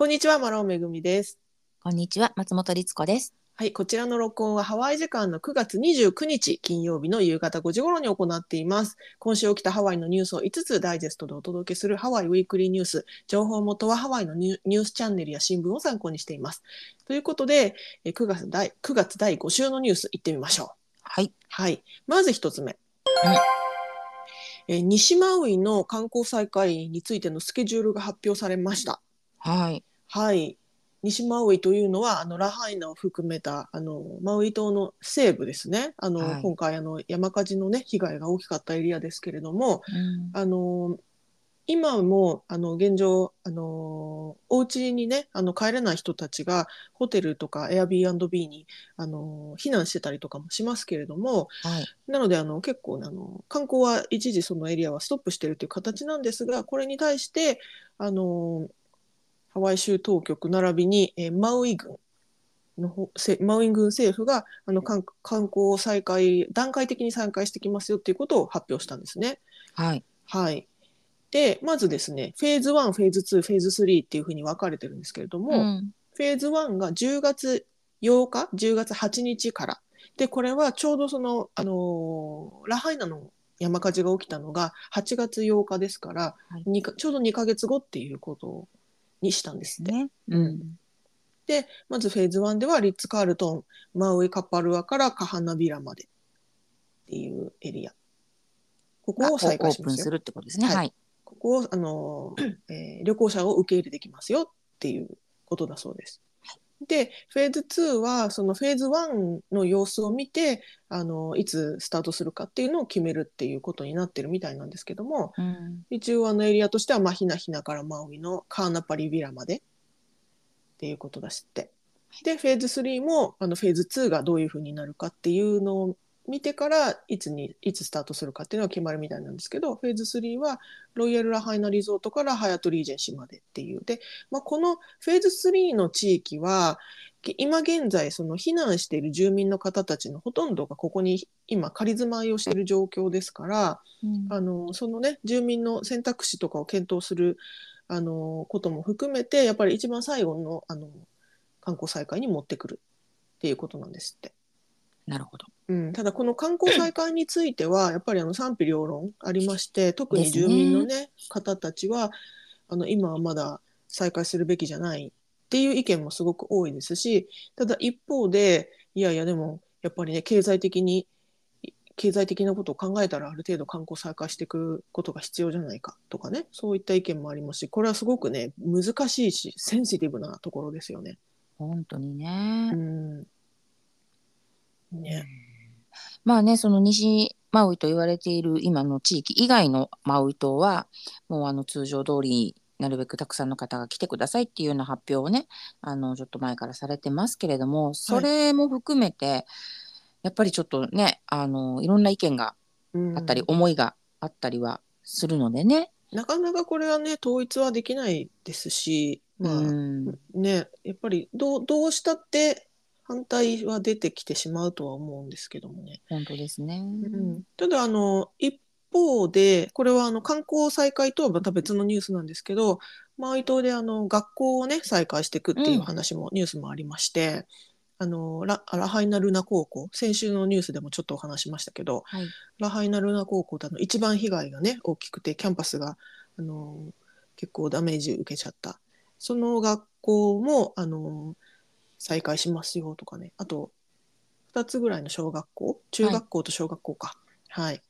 こんにちは、マロンめぐみです。こんにちは、松本律子です。はい、こちらの録音はハワイ時間の9月29日金曜日の夕方5時頃に行っています。今週起きたハワイのニュースを5つダイジェストでお届けするハワイウィークリーニュース。情報元はハワイのニュニュースチャンネルや新聞を参考にしています。ということで、え9月第 ,9 月第5週のニュース行ってみましょう。はい。はい。まず一つ目。えー西マウイの観光再開についてのスケジュールが発表されました。はい。はい。西マウイというのはあのラハイナを含めたあのマウイ島の西部ですね。あの、はい今回あの山火事のね被害が大きかったエリアですけれども、うんあの今もあの現状あのお家にねあの帰れない人たちがホテルとか Airbnb にあの避難してたりとかもしますけれども、はい。なのであの結構あの観光は一時そのエリアはストップしているという形なんですがこれに対してあのハワイ州当局並びに、えーマウイ郡のマウイ郡政府があの観観光を再開段階的に再開してきますよということを発表したんですね。はい。はい、でまずですねフェーズ1フェーズ2フェーズ3っていうふうに分かれてるんですけれども、うんフェーズ1が10月8日、10月8日から。で、これはちょうどその、あのーラハイナの山火事が起きたのが8月8日ですから、はいちょうど2ヶ月後っていうことにしたんですって。ね。うんで、まずフェーズ1ではリッツ・カールトン、マウイ・カパルアからカハナビラまでっていうエリア。ここを再開しますよ。オープンするってことですね。はいはい。ここを、あのーえー旅行者を受け入れできますよっていうことだそうです。で、フェーズ2は、そのフェーズ1の様子を見て、あのいつスタートするかっていうのを決めるっていうことになってるみたいなんですけども、うん一応あのエリアとしては、マヒナヒナからマウイのカーナパリビラまでっていうことだしって。で、フェーズ3も、あのフェーズ2がどういうふうになるかっていうのを見てから、いつに、いつスタートするかっていうのが決まるみたいなんですけど、フェーズ3は、ロイヤルラハイナリゾートからハヤトリージェンシーまでっていう。で、まあ、このフェーズ3の地域は、き今現在、その避難している住民の方たちのほとんどがここに今仮住まいをしている状況ですから、あのそのね住民の選択肢とかを検討するあのことも含めてやっぱり一番最後のあの観光再開に持ってくるっていうことなんですって。なるほど。うん、ただこの観光再開については やっぱりあの賛否両論ありまして特に住民の、ね方たちはあの今はまだ再開するべきじゃないっていう意見もすごく多いですしただ一方でいやいやでもやっぱりね経済的に経済的なことを考えたらある程度観光再開していくことが必要じゃないかとかねそういった意見もありますしこれはすごくね難しいしセンシティブなところですよね。本当にうね。んね。まあね、その西マウイと言われている今の地域以外のマウイ島は、もうあの通常通り、なるべくたくさんの方が来てくださいっていうような発表をね、あのちょっと前からされてますけれども、それも含めて、やっぱりちょっとね、あのいろんな意見がうん。あったり、思いがあったりはするのでね。なかなかこれはね統一はできないですし、まあうん。ねやっぱりどうどうしたって反対は出てきてしまうとは思うんですけどもね。本当ですね。うん、ただあの一方でこれはあの観光再開とはまた別のニュースなんですけどマウイ島であの学校をね再開していくっていう話も、ニュースもありましてあのララハイナルナ高校先週のニュースでもちょっとお話しましたけどはい。ラハイナルナ高校ってあの一番被害がね大きくてキャンパスがあの結構ダメージ受けちゃったその学校もあの再開しますよとかね。あと2つぐらいの小学校？中学校と小学校か。はい、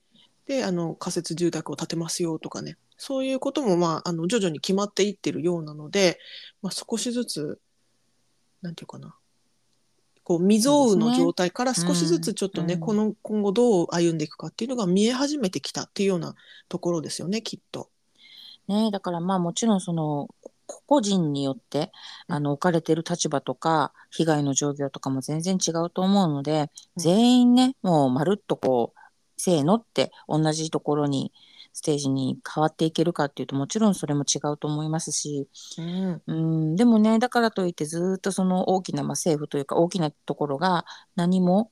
であの仮設住宅を建てますよとかね。そういうことも、まあ、あの徐々に決まっていってるようなので、まあ、少しずつなんていうかな。こう未曾有の状態から少しずつちょっとね、うん。この今後どう歩んでいくかっていうのが見え始めてきたっていうようなところですよねきっと。ね、だからまあもちろんその個々人によってうん。あの置かれている立場とか被害の状況とかも全然違うと思うので、うん。全員ねもうまるっとこうせーのって同じところにステージに変わっていけるかっていうともちろんそれも違うと思いますし、うん。うん、でもねだからといってずっとその大きな、まあ、政府というか大きなところが何も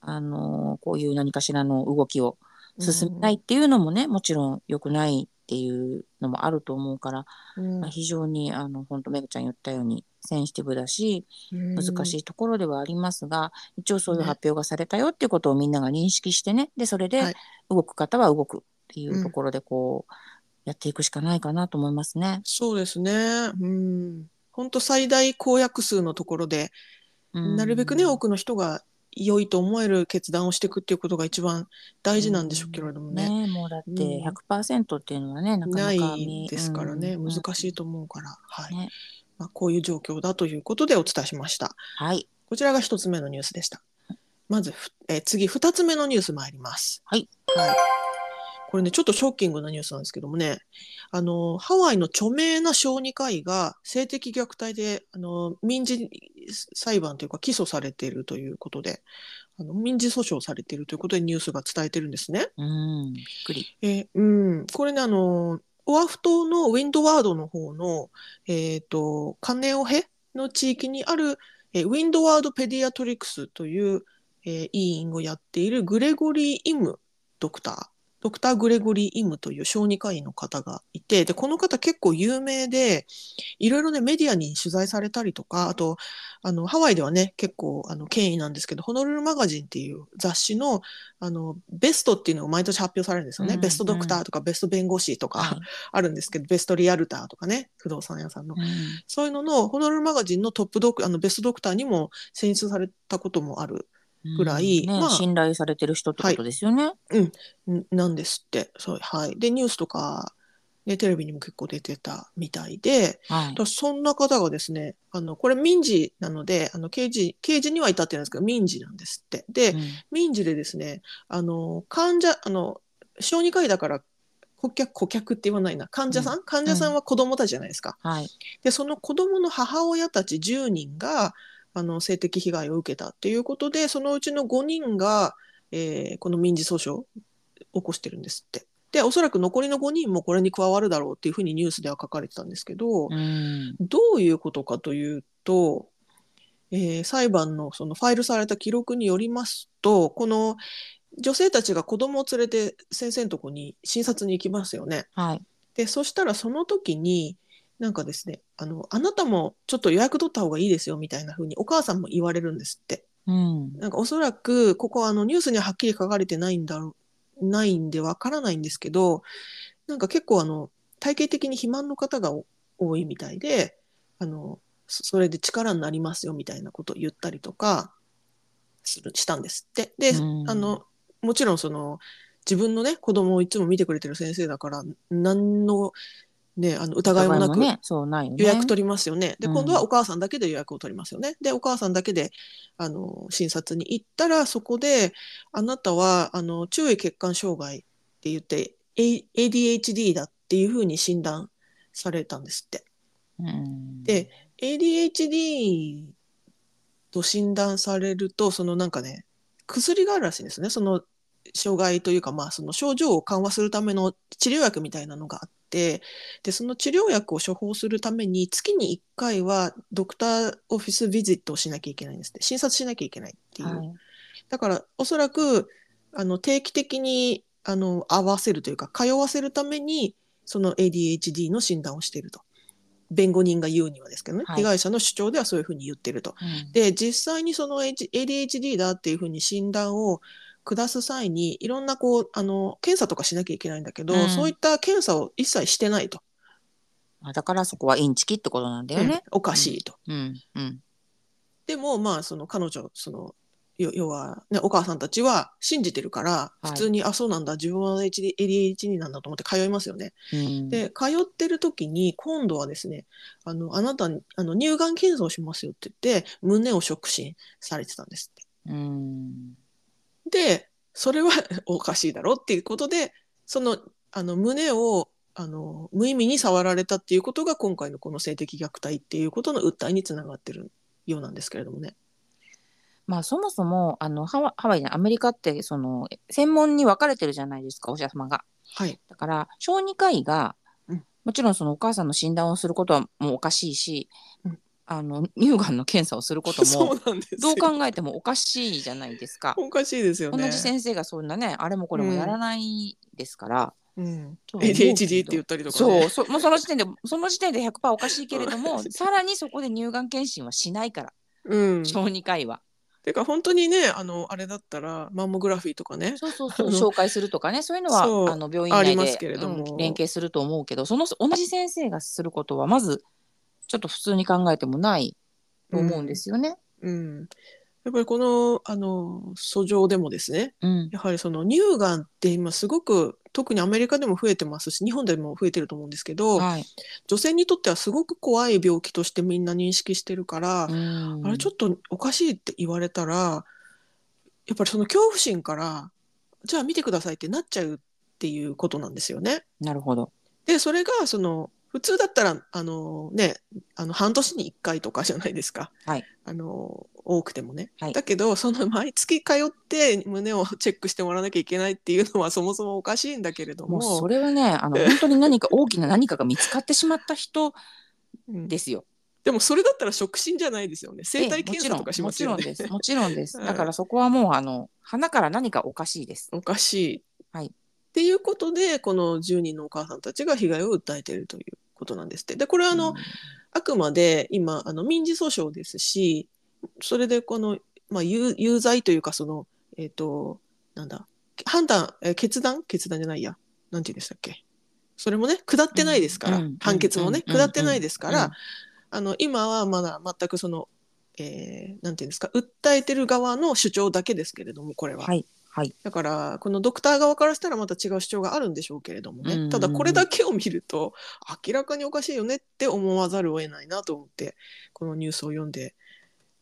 あのこういう何かしらの動きを進めないっていうのもね、もちろん良くないっていうのもあると思うから、うんまあ、非常にあの本当めぐちゃん言ったようにセンシティブだし難しいところではありますが、一応そういうね発表がされたよっていうことをみんなが認識してねでそれではい動く方は動くっていうところでこう、やっていくしかないかなと思いますね。そうですね。うん。本当最大公約数のところで、うんなるべくね、多くの人が良いと思える決断をしていくっていうことが一番大事なんでしょうけれどもね。ねもうだってうん100%っていうのはね、なかなかない見ですからね、うん難しいと思うから、はい、ねまあ、こういう状況だということでお伝えしました。はいこちらが一つ目のニュースでした。まずふ、えー次、二つ目のニュース参ります。はい。はい。これね、ちょっとショッキングなニュースなんですけどもね、あの、ハワイの著名な小児科医が性的虐待で、あの、民事裁判というか起訴されているということで、あの民事訴訟されているということでニュースが伝えてるんですね。うんびっくり。えーうん、これね、あの、オアフ島のウィンドワードの方の、えっ、と、カネオヘの地域にある、えーウィンドワードペディアトリクスという、えー医院をやっているグレゴリー・イムドクター。ドクター・グレゴリー・イムという小児科医の方がいて、で、この方結構有名で、いろいろね、メディアに取材されたりとか、あと、あの、ハワイではね、結構、あの、権威なんですけど、ホノルルマガジンっていう雑誌の、あの、ベストっていうのが毎年発表されるんですよね。うんベストドクターとか、ベスト弁護士とか、はいあるんですけど、ベストリアルターとかね、不動産屋さんの。うんそういうのの、ホノルルマガジンのトップドク、あの、ベストドクターにも選出されたこともあるぐらいねまあ信頼されてる人ってことですよね。んなんですって。そう、はい。で、ニュースとか、ね、テレビにも結構出てたみたいで、はいだそんな方がですね、あの、これ民事なので、あの、刑事、刑事には至ってないんですけど、民事なんですって。で、うん民事でですね、あの、患者、あの、小児科医だから、顧客、顧客って言わないな。患者さん、患者さんは子供たちじゃないですか。はいで、その子供の母親たち10人が、あの、性的被害を受けたっていうことで、そのうちの5人が、えーこの民事訴訟を起こしてるんですって。で、おそらく残りの5人もこれに加わるだろうっていうふうにニュースでは書かれてたんですけど、うんどういうことかというと、えー裁判のそのファイルされた記録によりますと、この女性たちが子供を連れて先生のとこに診察に行きますよね。はいで、そしたらその時に、なんかですね、あの、あなたもちょっと予約取った方がいいですよみたいな風にお母さんも言われるんですって。うんなんかおそらく、ここはあのニュースにははっきり書かれてないんだろう、ないんでわからないんですけど、なんか結構あの、体系的に肥満の方がお多いみたいで、あの、そそれで力になりますよみたいなことを言ったりとかするしたんですって。で、うんあの、もちろんその、自分のね、子供をいつも見てくれてる先生だから、何の、ね、あの疑いもなく。予約取りますよね。で、うん今度はお母さんだけで予約を取りますよね。で、お母さんだけで、あの、診察に行ったら、そこで、あなたは、あの、注意欠陥障害って言って、A- ADHD だっていうふうに診断されたんですって。うんで ADHD と診断されると、そのなんかね、薬があるらしいんですね。その障害というか、まあ、その症状を緩和するための治療薬みたいなのがあって、で、その治療薬を処方するために、月に1回はドクターオフィスビジットをしなきゃいけないんですって。診察しなきゃいけないっていう。はいだから、おそらく、あの、定期的に、あの、合わせるというか、通わせるために、その ADHD の診断をしていると。弁護人が言うにはですけどね、はい被害者の主張ではそういうふうに言ってると。うんで、実際にその ADHD だっていうふうに診断を下す際に、いろんなこう、あの、検査とかしなきゃいけないんだけど、うんそういった検査を一切してないと。あだからそこはインチキってことなんだよね。おかしいと。うんうんでも、まあ、その彼女、その、よ要は、ね、お母さんたちは信じてるから、はい普通に、あ、そうなんだ、自分は HD ADHD なんだと思って通いますよね。うんで、通ってる時に、今度はですね、あの、あなたに、あの、乳がん検査をしますよって言って、胸を触診されてたんですって。うんで、それは おかしいだろっていうことで、その、あの、胸を、あの、無意味に触られたっていうことが、今回のこの性的虐待っていうことの訴えにつながってるようなんですけれどもね。まあそもそもあのハワハワイねアメリカってその専門に分かれてるじゃないですかお医者様が。はい。だから小児科医が、うんもちろんそのお母さんの診断をすることはもうおかしいし、うんあの乳がんの検査をすること そもどう考えてもおかしいじゃないですか。おかしいですよね。同じ先生がそんなねあれもこれもやらないですから。うん、ADHD って言ったりとか、ね、そうそ もうその時点でその時点で100%おかしいけれどもさらにそこで乳がん検診はしないからうん。小児科医は。てか本当にねあのあれだったらマンモグラフィーとかねそうそうそう紹介するとかねそういうのはあの病院内ですけれどもうん連携すると思うけどその同じ先生がすることはまずちょっと普通に考えてもないと思うんですよね。うん、やっぱりこのあの訴状でもですねうんやはりその乳がんって今すごく特にアメリカでも増えてますし日本でも増えてると思うんですけど、はい女性にとってはすごく怖い病気としてみんな認識してるから、うんあれちょっとおかしいって言われたらやっぱりその恐怖心からじゃあ見てくださいってなっちゃうっていうことなんですよね。なるほど。でそれがその普通だったらあのねあの半年に1回とかじゃないですか、はいあの多くてもね、はいだけどその毎月通って胸をチェックしてもらわなきゃいけないっていうのはそもそもおかしいんだけれどももうそれはねあの 本当に何か大きな何かが見つかってしまった人うんですよ。でもそれだったら触診じゃないですよね生体検査とかしもちろんますよね。もちろんです。もちろんです。はいだからそこはもうあの鼻から何かおかしいです。おかしい。はいっていうことでこの10人のお母さんたちが被害を訴えているということなんですって。でこれはあの、うん。あくまで今あの民事訴訟ですしそれでこの、まあ、有有罪というかそのえっ、となんだ判断えー決断？決断じゃないや。なんて言うんでしたっけ？それもね下ってないですから、うん判決もね、うん下ってないですから、うんあの今はまだ全くその、えーなんていうんですか訴えてる側の主張だけですけれどもこれは。はいはい。だからこのドクター側からしたらまた違う主張があるんでしょうけれどもね、ただこれだけを見ると明らかにおかしいよねって思わざるを得ないなと思ってこのニュースを読んで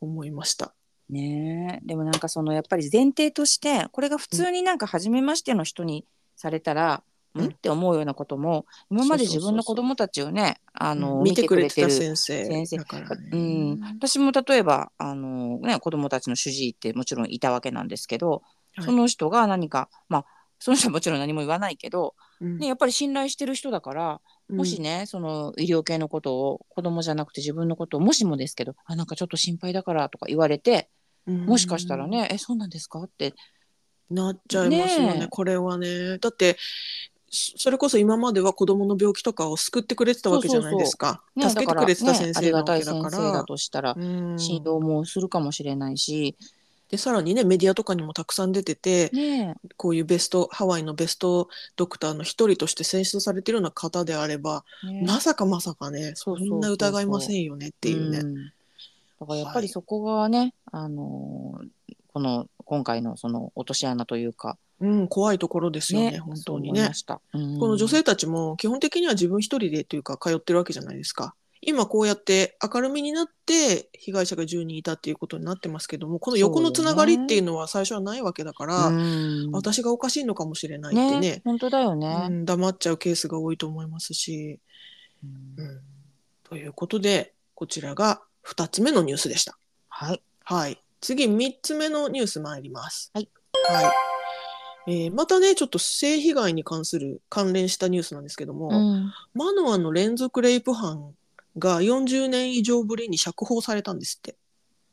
思いました。ねえ。でもなんかそのやっぱり前提としてこれが普通になんか初めましての人にされたら、うん？ん？って思うようなことも今まで自分の子供たちをねあの、見てくれてたる先生先生。だからね。うん、私も例えばあの、ね、子供たちの主治医ってもちろんいたわけなんですけど、はいその人が何かまあその人はもちろん何も言わないけど、うん。ね、やっぱり信頼してる人だからもしね、その医療系のことを子供じゃなくて自分のことをもしもですけどあなんかちょっと心配だからとか言われてうん。もしかしたらね、えそうなんですかってなっちゃいますよねねえ。これはね。だってそそれこそ今までは子供の病気とかを救ってくれてたわけじゃないですか。ね、助けてくれてた先だから。ね、ありがたい。先生だとしたらうん。もするかもしれないし、でさらにねメディアとかにもたくさん出てて、ねこういうベストハワイのベストドクターの一人として選出されてるような方であれば、ねまさかまさかねそんな疑いませんよねっていうね。ん。だからやっぱりそこがね、あのーこの今回のその落とし穴というか。うん、怖いところですよねね。本当にね。うん。この女性たちも基本的には自分一人でというか通ってるわけじゃないですか。今こうやって明るみになって被害者が10人いたっていうことになってますけどもこの横のつながりっていうのは最初はないわけだから、うん私がおかしいのかもしれないってねね本当だよね。うん、黙っちゃうケースが多いと思いますし。うんうん、ということでこちらが2つ目のニュースでした。はい。はい、次3つ目のニュース参ります。はいはいえーまたねちょっと性被害に関する関連したニュースなんですけども、うんマノアの連続レイプ犯が40年以上ぶりに釈放されたんですって。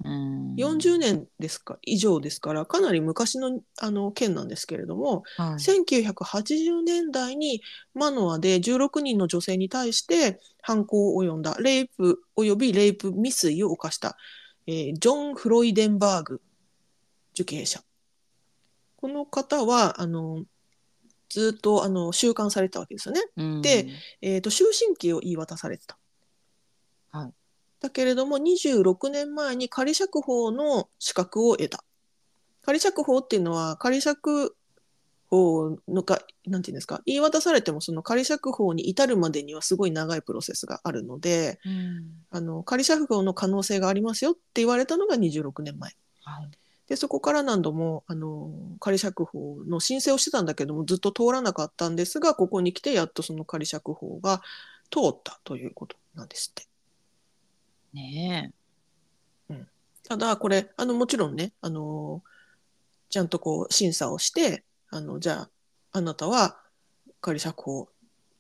うん40年ですか？以上ですからかなり昔のあの件なんですけれども、はい1980年代にマノアで16人の女性に対して犯行を及んだレイプおよびレイプ未遂を犯した、えージョン・フロイデンバーグ受刑者この方はあのずっとあの収監されてたわけですよね。うんでえー、と終身刑を言い渡されてた。はいだけれども26年前に仮釈放の資格を得た。仮釈放っていうのは仮釈放のかなんていうんですか？言い渡されてもその仮釈放に至るまでにはすごい長いプロセスがあるのでうんあの仮釈放の可能性がありますよって言われたのが26年前。はいでそこから何度もあの仮釈放の申請をしてたんだけどもずっと通らなかったんですがここに来てやっとその仮釈放が通ったということなんですって。ねえ。ただこれあのもちろんねあのちゃんとこう審査をしてあのじゃああなたは仮釈放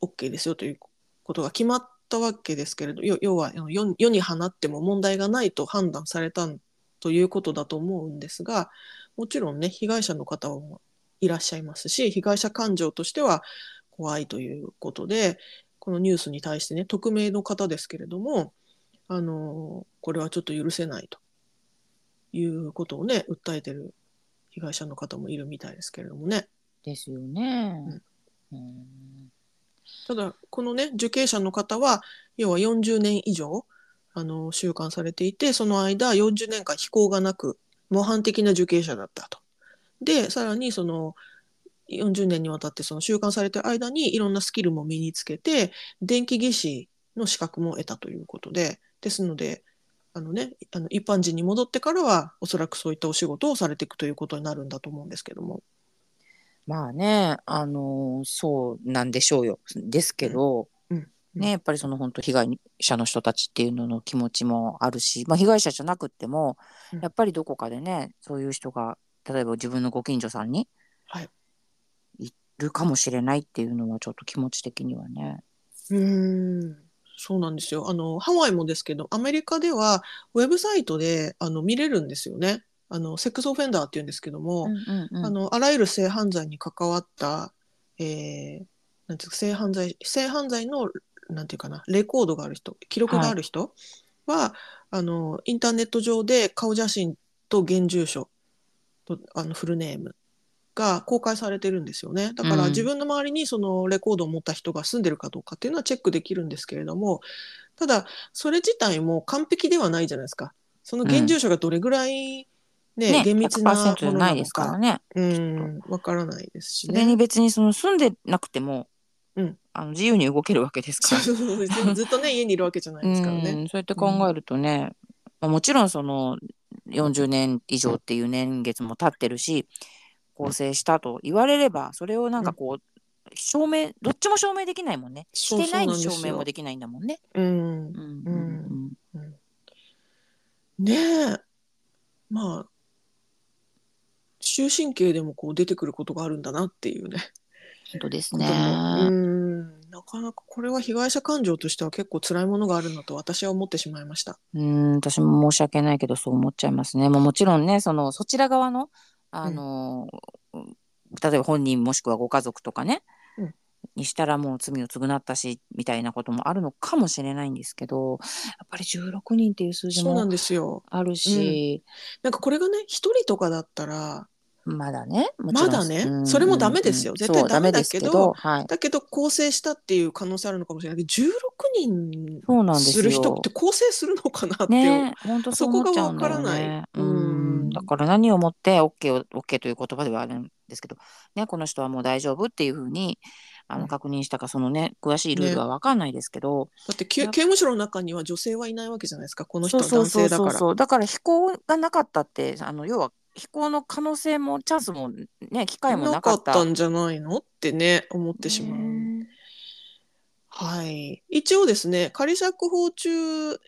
OK ですよということが決まったわけですけれど要は世世に放っても問題がないと判断されたということだと思うんですがもちろんね被害者の方もいらっしゃいますし被害者感情としては怖いということでこのニュースに対してね匿名の方ですけれどもあのこれはちょっと許せないということをね訴えてる被害者の方もいるみたいですけれどもね。ですよね。うんただこのね受刑者の方は要は40年以上あの収監されていてその間40年間非行がなく模範的な受刑者だったと。でさらにその40年にわたってその収監されてる間にいろんなスキルも身につけて電気技師の資格も得たということでですのであの、ね、あの一般人に戻ってからはおそらくそういったお仕事をされていくということになるんだと思うんですけども。まあね、あのそうなんでしょうよ。ですけど、うんうんね、やっぱりその本当被害者の人たちっていうのの気持ちもあるし、まあ、被害者じゃなくっても、うんやっぱりどこかでねそういう人が例えば自分のご近所さんにはいいるかもしれないっていうのはちょっと気持ち的にはね。うーんそうなんですよ。あのハワイもですけどアメリカではウェブサイトであの見れるんですよね。あのセックスオフェンダーっていうんですけども、うんうんうん。あのあらゆる性犯罪に関わった、えーなんていうか性犯罪性犯罪のなんていうかなレコードがある人記録がある人は、あのインターネット上で顔写真と現住所とあのフルネームが公開されてるんですよね。だからうん。自分の周りにそのレコードを持った人が住んでるかどうかっていうのはチェックできるんですけれどもただそれ自体も完璧ではないじゃないですか。その現住所がどれぐらい、ねね、厳密なも100%じゃのなないですからね。うん、わからないですしそれにね。別にその住んでなくても、うん。あの自由に動けるわけですかそうら。そうそう別にずっとね家にいるわけじゃないですからね。うん。そうやって考えるとね、まあ、もちろんその40年以上っていう年月も経ってるし更生したと言われればそれをなんかこう、証明どっちも証明できないもんねしてないそうなんですよ証明もできないんだもんね。うんう、んうんうんねえまあ終身刑でもこう出てくることがあるんだなっていうね。本当ですね。うんなかなかこれは被害者感情としては結構辛いものがあるなと私は思ってしまいました。うん私も申し訳ないけどそう思っちゃいますね。もうもちろんねそのそちら側のあの、例えば本人もしくはご家族とかね、うん。にしたらもう罪を償ったしみたいなこともあるのかもしれないんですけどやっぱり16人っていう数字もそうなんですよ。あるし、なんかこれがね一人とかだったらまだねまだね？うんそれもダメですよ。うん絶対そうダメだけどはい、だけど構成したっていう可能性あるのかもしれない。けど16人する人って構成するのかなってそこがわからねない。うん。うん。だから何をもって OK を OK という言葉ではあるんですけど、ね、この人はもう大丈夫っていうふうにあうん。の確認したかそのね詳しいルールは分かんないですけど、だって刑務所の中には女性はいないわけじゃないですか。この人そうはそうそうそう。男性だから。そうだから飛行がなかったってあの要は飛行の可能性もチャンスもね機会もななかかっ。ったたんじゃないの？ってね思ってしまう。ねはい、一応ですね仮釈放中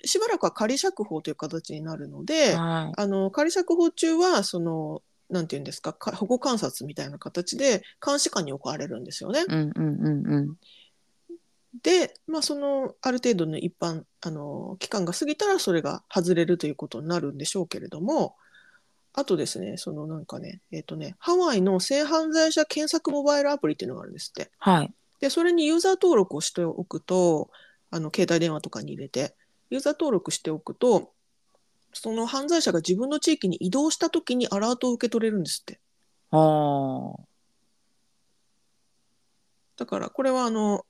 しばらくは仮釈放という形になるので、はいあの仮釈放中はそのなんていうんですかか保護観察みたいな形で監視下に置かれるんですよね。うんうんうんうんで、まあ、そのある程度の一般あの期間が過ぎたらそれが外れるということになるんでしょうけれどもあとですねそのなんかねえっ、とねハワイの性犯罪者検索モバイルアプリっていうのがあるんですって。はいでそれにユーザー登録をしておくとあの携帯電話とかに入れてユーザー登録しておくとその犯罪者が自分の地域に移動した時にアラートを受け取れるんですって。あーだからこれはあの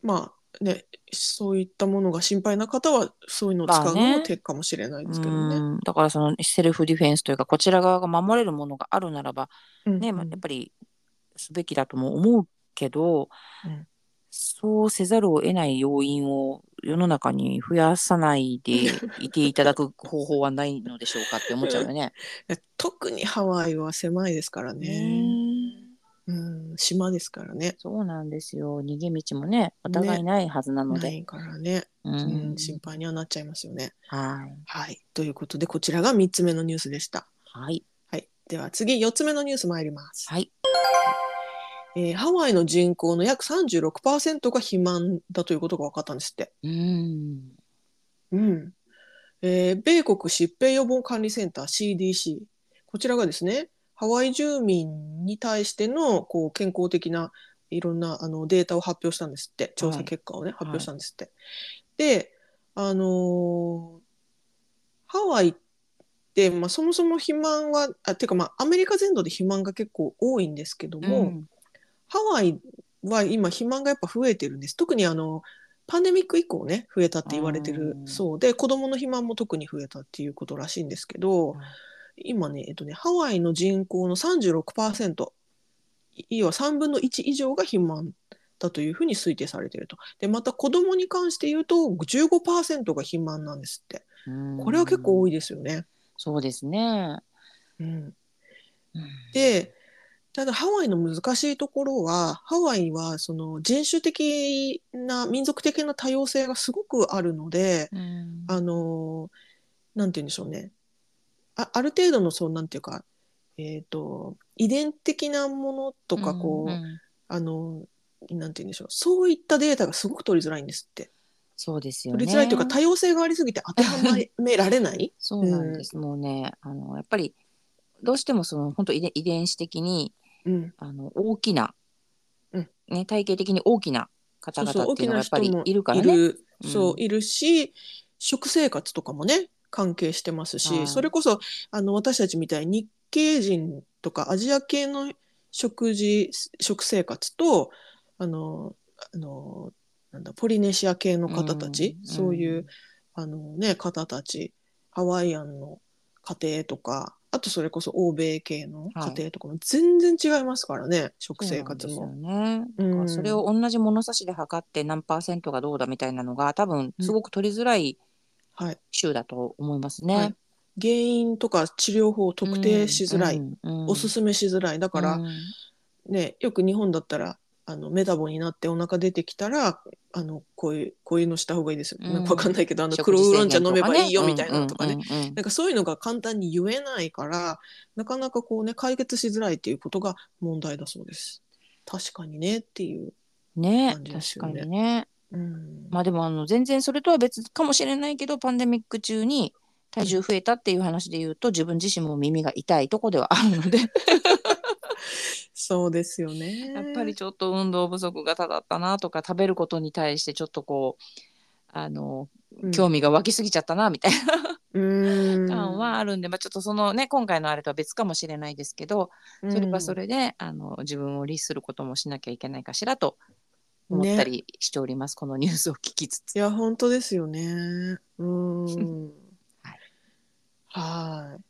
まあねそういったものが心配な方はそういうのを使うのまあねも手かもしれないですけどね。うんだからそのセルフディフェンスというかこちら側が守れるものがあるならばね、まあやっぱりすべきだとも思うけど、うんそうせざるを得ない要因を世の中に増やさないでいていただく方法はないのでしょうかって思っちゃうよね。特にハワイは狭いですからね。うん、島ですからね。そうなんですよ逃げ道もねお互いないはずなので。ないからね、ううんん、心配にはなっちゃいますよね。はいはい。ということで、こちらが3つ目のニュースでした。はいはい。では次、4つ目のニュース参ります。はいえーハワイの人口の約36%が肥満だということが分かったんですって。うん。うんえー米国疾病予防管理センター CDC こちらがですねハワイ住民に対してのこう健康的ないろんなあのデータを発表したんですって。調査結果をね、い。発表したんですって。であのーハワイって、まあ、そもそも肥満はあていうかまあアメリカ全土で肥満が結構多いんですけども、うん。ハワイは今肥満がやっぱ増えてるんです。特にあのパンデミック以降ね増えたって言われてるうん。そうで子どもの肥満も特に増えたっていうことらしいんですけど、うん今ね,、えっとねハワイの人口の36%い要は3分の1以上が肥満だというふうに推定されていると。でまた子どもに関して言うと15%が肥満なんですって。うんこれは結構多いですよね。そうですね。うん。うん。でただハワイの難しいところはハワイはその人種的な民族的な多様性がすごくあるのでうん。あのなんて言うんでしょうねあある程度のそうなんていうか、えー、と遺伝的なものとかこう、んん。あのなんて言うんでしょうそういったデータがすごく取りづらいんですって。そうですよね。取りづらいというか多様性がありすぎて当てはめられない？そうなんです。もうね、あのやっぱりどうしてもその本当遺伝子的にうん。あの大きな、うん。ね体型的に大きな方そうそう々っていうのがやっぱりいるからね。いる、うん。そういるし食生活とかもね関係してますし、はいそれこそあの私たちみたいに日系人とかアジア系の食事食生活とあのあのなんだポリネシア系の方たち、うんそういう、あのね方たちハワイアンの家庭とかあとそれこそ欧米系の家庭とかも全然違いますからね、食生活も。そね。んからそれを同じ物差しで測って何パーセントがどうだみたいなのが多分すごく取りづらいはい。州だと思いますね。はい。原因とか治療法を特定しづらい、うんうんおすすめしづらい。だから、うん。ねよく日本だったらあのメタボになってお腹出てきたらあのこういうこういうのした方がいいですよ、うん。なんかわかんないけどあの黒ウーロン茶飲めばいいよみたいなのとかね、なんかそういうのが簡単に言えないからなかなかこうね解決しづらいっていうことが問題だそうです。確かにねっていう、ね感じです確かにね。うん。まあでもあの全然それとは別かもしれないけどパンデミック中に体重増えたっていう話で言うと自分自身も耳が痛いとこではあるので。そうですよね。やっぱりちょっと運動不足がただったなとか食べることに対してちょっとこうあのうん。興味が湧きすぎちゃったなみたいなうん。感はあるんで、まあ、ちょっとそのね今回のあれとは別かもしれないですけどそれはそれで、あの自分を律することもしなきゃいけないかしらと思ったりしております、このニュースを聞きつつ。いや本当ですよね。うーん。はい。はい。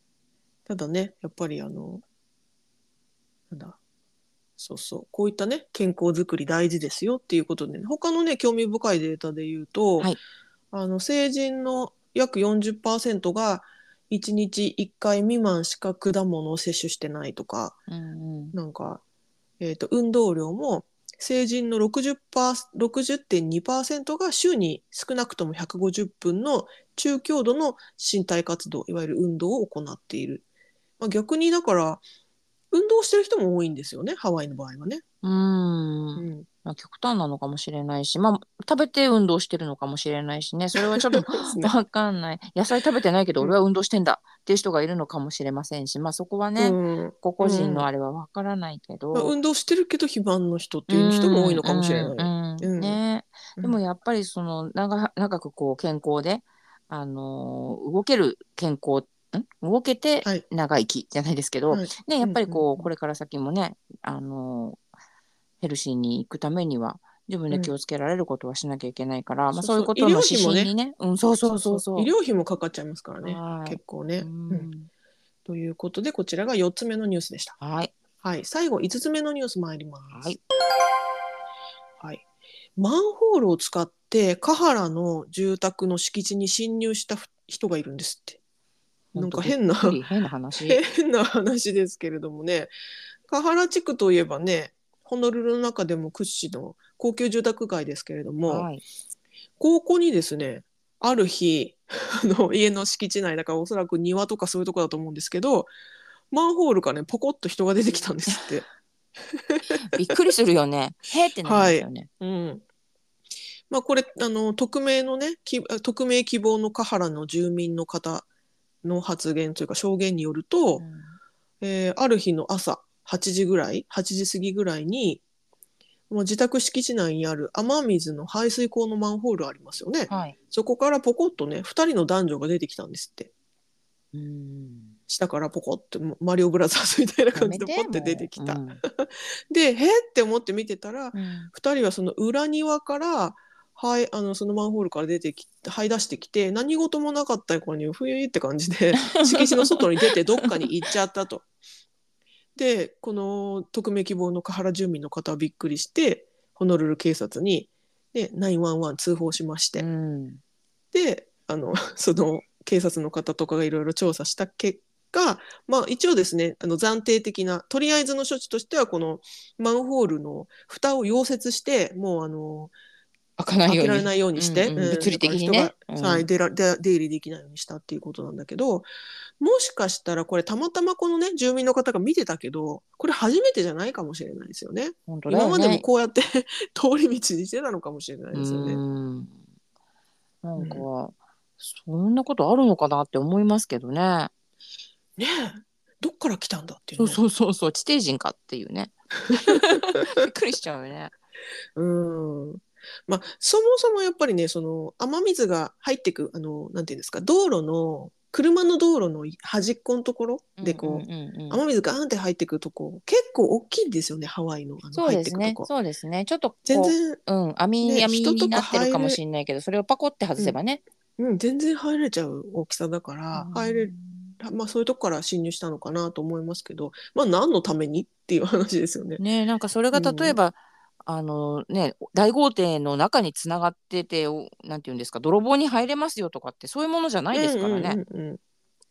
ただねやっぱりあのなんだそうそうこういったね健康づくり大事ですよっていうことで、ね、他のね興味深いデータで言うと、はいあの成人の約40%が1日1回未満しか果物を摂取してないとかうんうんなんか、えー、と運動量も成人の60パー60.2%が週に少なくとも150分の中強度の身体活動いわゆる運動を行っている、まあ、逆にだから運動してる人も多いんですよねハワイの場合はね。うーん。うん、まあ、極端なのかもしれないし、まあ、食べて運動してるのかもしれないしね。それはちょっとそうですね。わかんない。野菜食べてないけど俺は運動してんだっていう人がいるのかもしれませんし、まあ、そこはね、うん。個々人のあれはわからないけど、まあ運動してるけど肥満の人っていう人も多いのかもしれない。ね。うん。でもやっぱりその長長くこう健康で、あのー動ける健康ん動けてはい。長生きじゃないですけど、はい。ね、やっぱりこう、うんうんうんこれから先もね、あのーヘルシーに行くためには自分で気をつけられることはしなきゃいけないから、まあ、そういうことの指針にね。うん、そうそうそうそう。医療費もかかっちゃいますからね。はい。結構ね、ううん。んということでこちらが4つ目のニュースでした。はい。はい、最後5つ目のニュース参ります。はい。はい。マンホールを使ってカハラの住宅の敷地に侵入した人がいるんですって。なんか変な変な話 変な話ですけれどもね、カハラ地区といえばね、ホノルルの中でも屈指の高級住宅街ですけれども、はいここにですね、ある日、あの家の敷地内だからおそらく庭とかそういうとこだと思うんですけど、マンホールからね、ポコッと人が出てきたんですって。びっくりするよね。へーってなりますよね。うん。まあこれあの匿名のねき匿名希望のカハラの住民の方の発言というか証言によると、うんえーある日の朝8時ぐらい8時過ぎぐらいにもう自宅敷地内にある雨水の排水溝のマンホールありますよね。はい。そこからポコッとね2人の男女が出てきたんですって。うん。下からポコってマリオブラザーズみたいな感じでポッて出てきた。でへーって思って見てたらうんうん2人はその裏庭からはい、あのそのマンホールから出てきて這い出してきて何事もなかった子にふいって感じで 敷地の外に出てどっかに行っちゃったと。でこの匿名希望の河原住民の方はびっくりしてホノルル警察に、ね、911通報しまして、うんであの その警察の方とかがいろいろ調査した結果、まあ、一応ですねあの暫定的なとりあえずの処置としてはこのマンホールの蓋を溶接してもうあの開かないように。開けられないようにして、うんうんうん物理的にね人がはい、出ら出出入りできないようにしたっていうことなんだけどもしかしたらこれたまたまこのね住民の方が見てたけどこれ初めてじゃないかもしれないですよね。本当だよね今までもこうやって 通り道にしてたのかもしれないですよね。うんなんか、そんなことあるのかなって思いますけどね。ねえどっから来たんだっていう、ね。そうそうそうそう地底人かっていうね。びっくりしちゃうよね。うんまあ、そもそもやっぱりねその雨水が入ってくあのなんていうんですか道路の車の道路の端っこのところでこう、んうんうんうん雨水ガーンって入ってくるとこ結構大きいんですよねハワイのあのそうですね入ってくとこ。そうですね。ちょっと全然、うん網ね網人とかになってるかもしれないけど、それをパコって外せばね。うん、全然入れちゃう大きさだから、うん入れるまあそういうとこから侵入したのかなと思いますけどまあ何のためにっていう話ですよね。ねなんかそれが例えば、あのね大豪邸の中につながってておなんていうんですか泥棒に入れますよとかってそういうものじゃないですからね。うんうんうんうん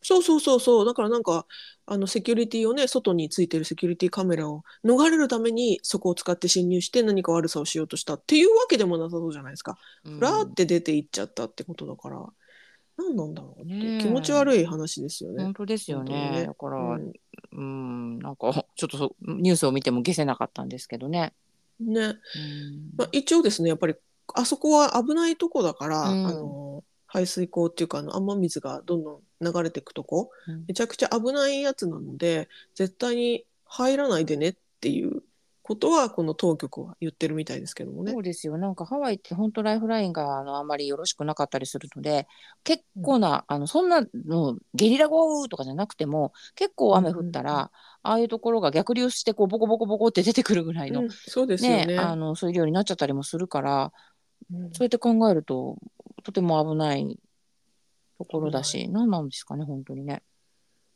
そうそうそうそうだからなんかあのセキュリティをね外についてるセキュリティカメラを逃れるためにそこを使って侵入して何か悪さをしようとしたっていうわけでもなさそうじゃないですか。うんふらーって出て行っちゃったってことだから何なんだろうって気持ち悪い話ですよね。本当ですよね。ねだから、ううんん、なんか ちょっとニュースを見ても消せなかったんですけどね。ね。うん。まあ、一応ですねやっぱりあそこは危ないとこだから、うん。あの排水溝っていうかあの雨水がどんどん流れていくとこうん。めちゃくちゃ危ないやつなので絶対に入らないでねっていうことはこの当局は言ってるみたいですけどもね。そ。うですよ。なんかハワイって本当ライフラインがあのあんまりよろしくなかったりするので結構な、あのそんなのゲリラ豪雨とかじゃなくても結構雨降ったら、うんうんああいうところが逆流してこうボコボコボコって出てくるぐらいの、うんそうですよね。ね。あのそういう量になっちゃったりもするからうん。そうやって考えるととても危ないところだし、何なんですかね本当にね。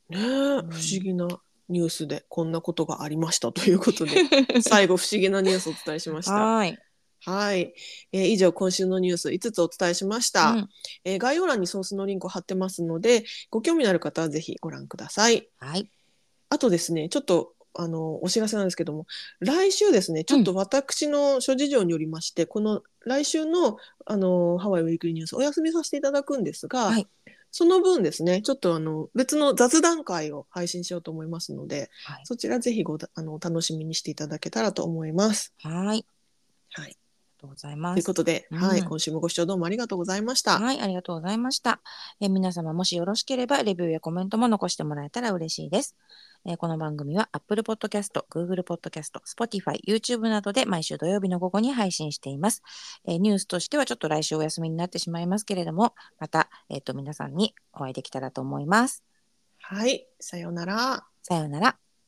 ねえ不思議なニュースでこんなことがありましたということで 最後不思議なニュースをお伝えしました。はい、はい、えー以上今週のニュース5つお伝えしました、うん。えー概要欄にソースのリンクを貼ってますのでご興味のある方はぜひご覧ください。はい。あとですねちょっとあのお知らせなんですけども来週ですねちょっと私の諸事情によりまして、この来週のあのハワイウィークリーニュースお休みさせていただくんですが、はいその分ですねちょっとあの別の雑談会を配信しようと思いますのではいそちらぜひごあのお楽しみにしていただけたらと思います。はいありはい、がとうございますという。ことで、うんはい、今週もご視聴どうもありがとうございました。はい、ありがとうございました。えー皆様もしよろしければレビューやコメントも残してもらえたら嬉しいです。えーこの番組は Apple Podcast、Google Podcast、Spotify、YouTube などで毎週土曜日の午後に配信しています。えーニュースとしてはちょっと来週お休みになってしまいますけれども、また、えーと皆さんにお会いできたらと思います。はい、さようなら。さようなら。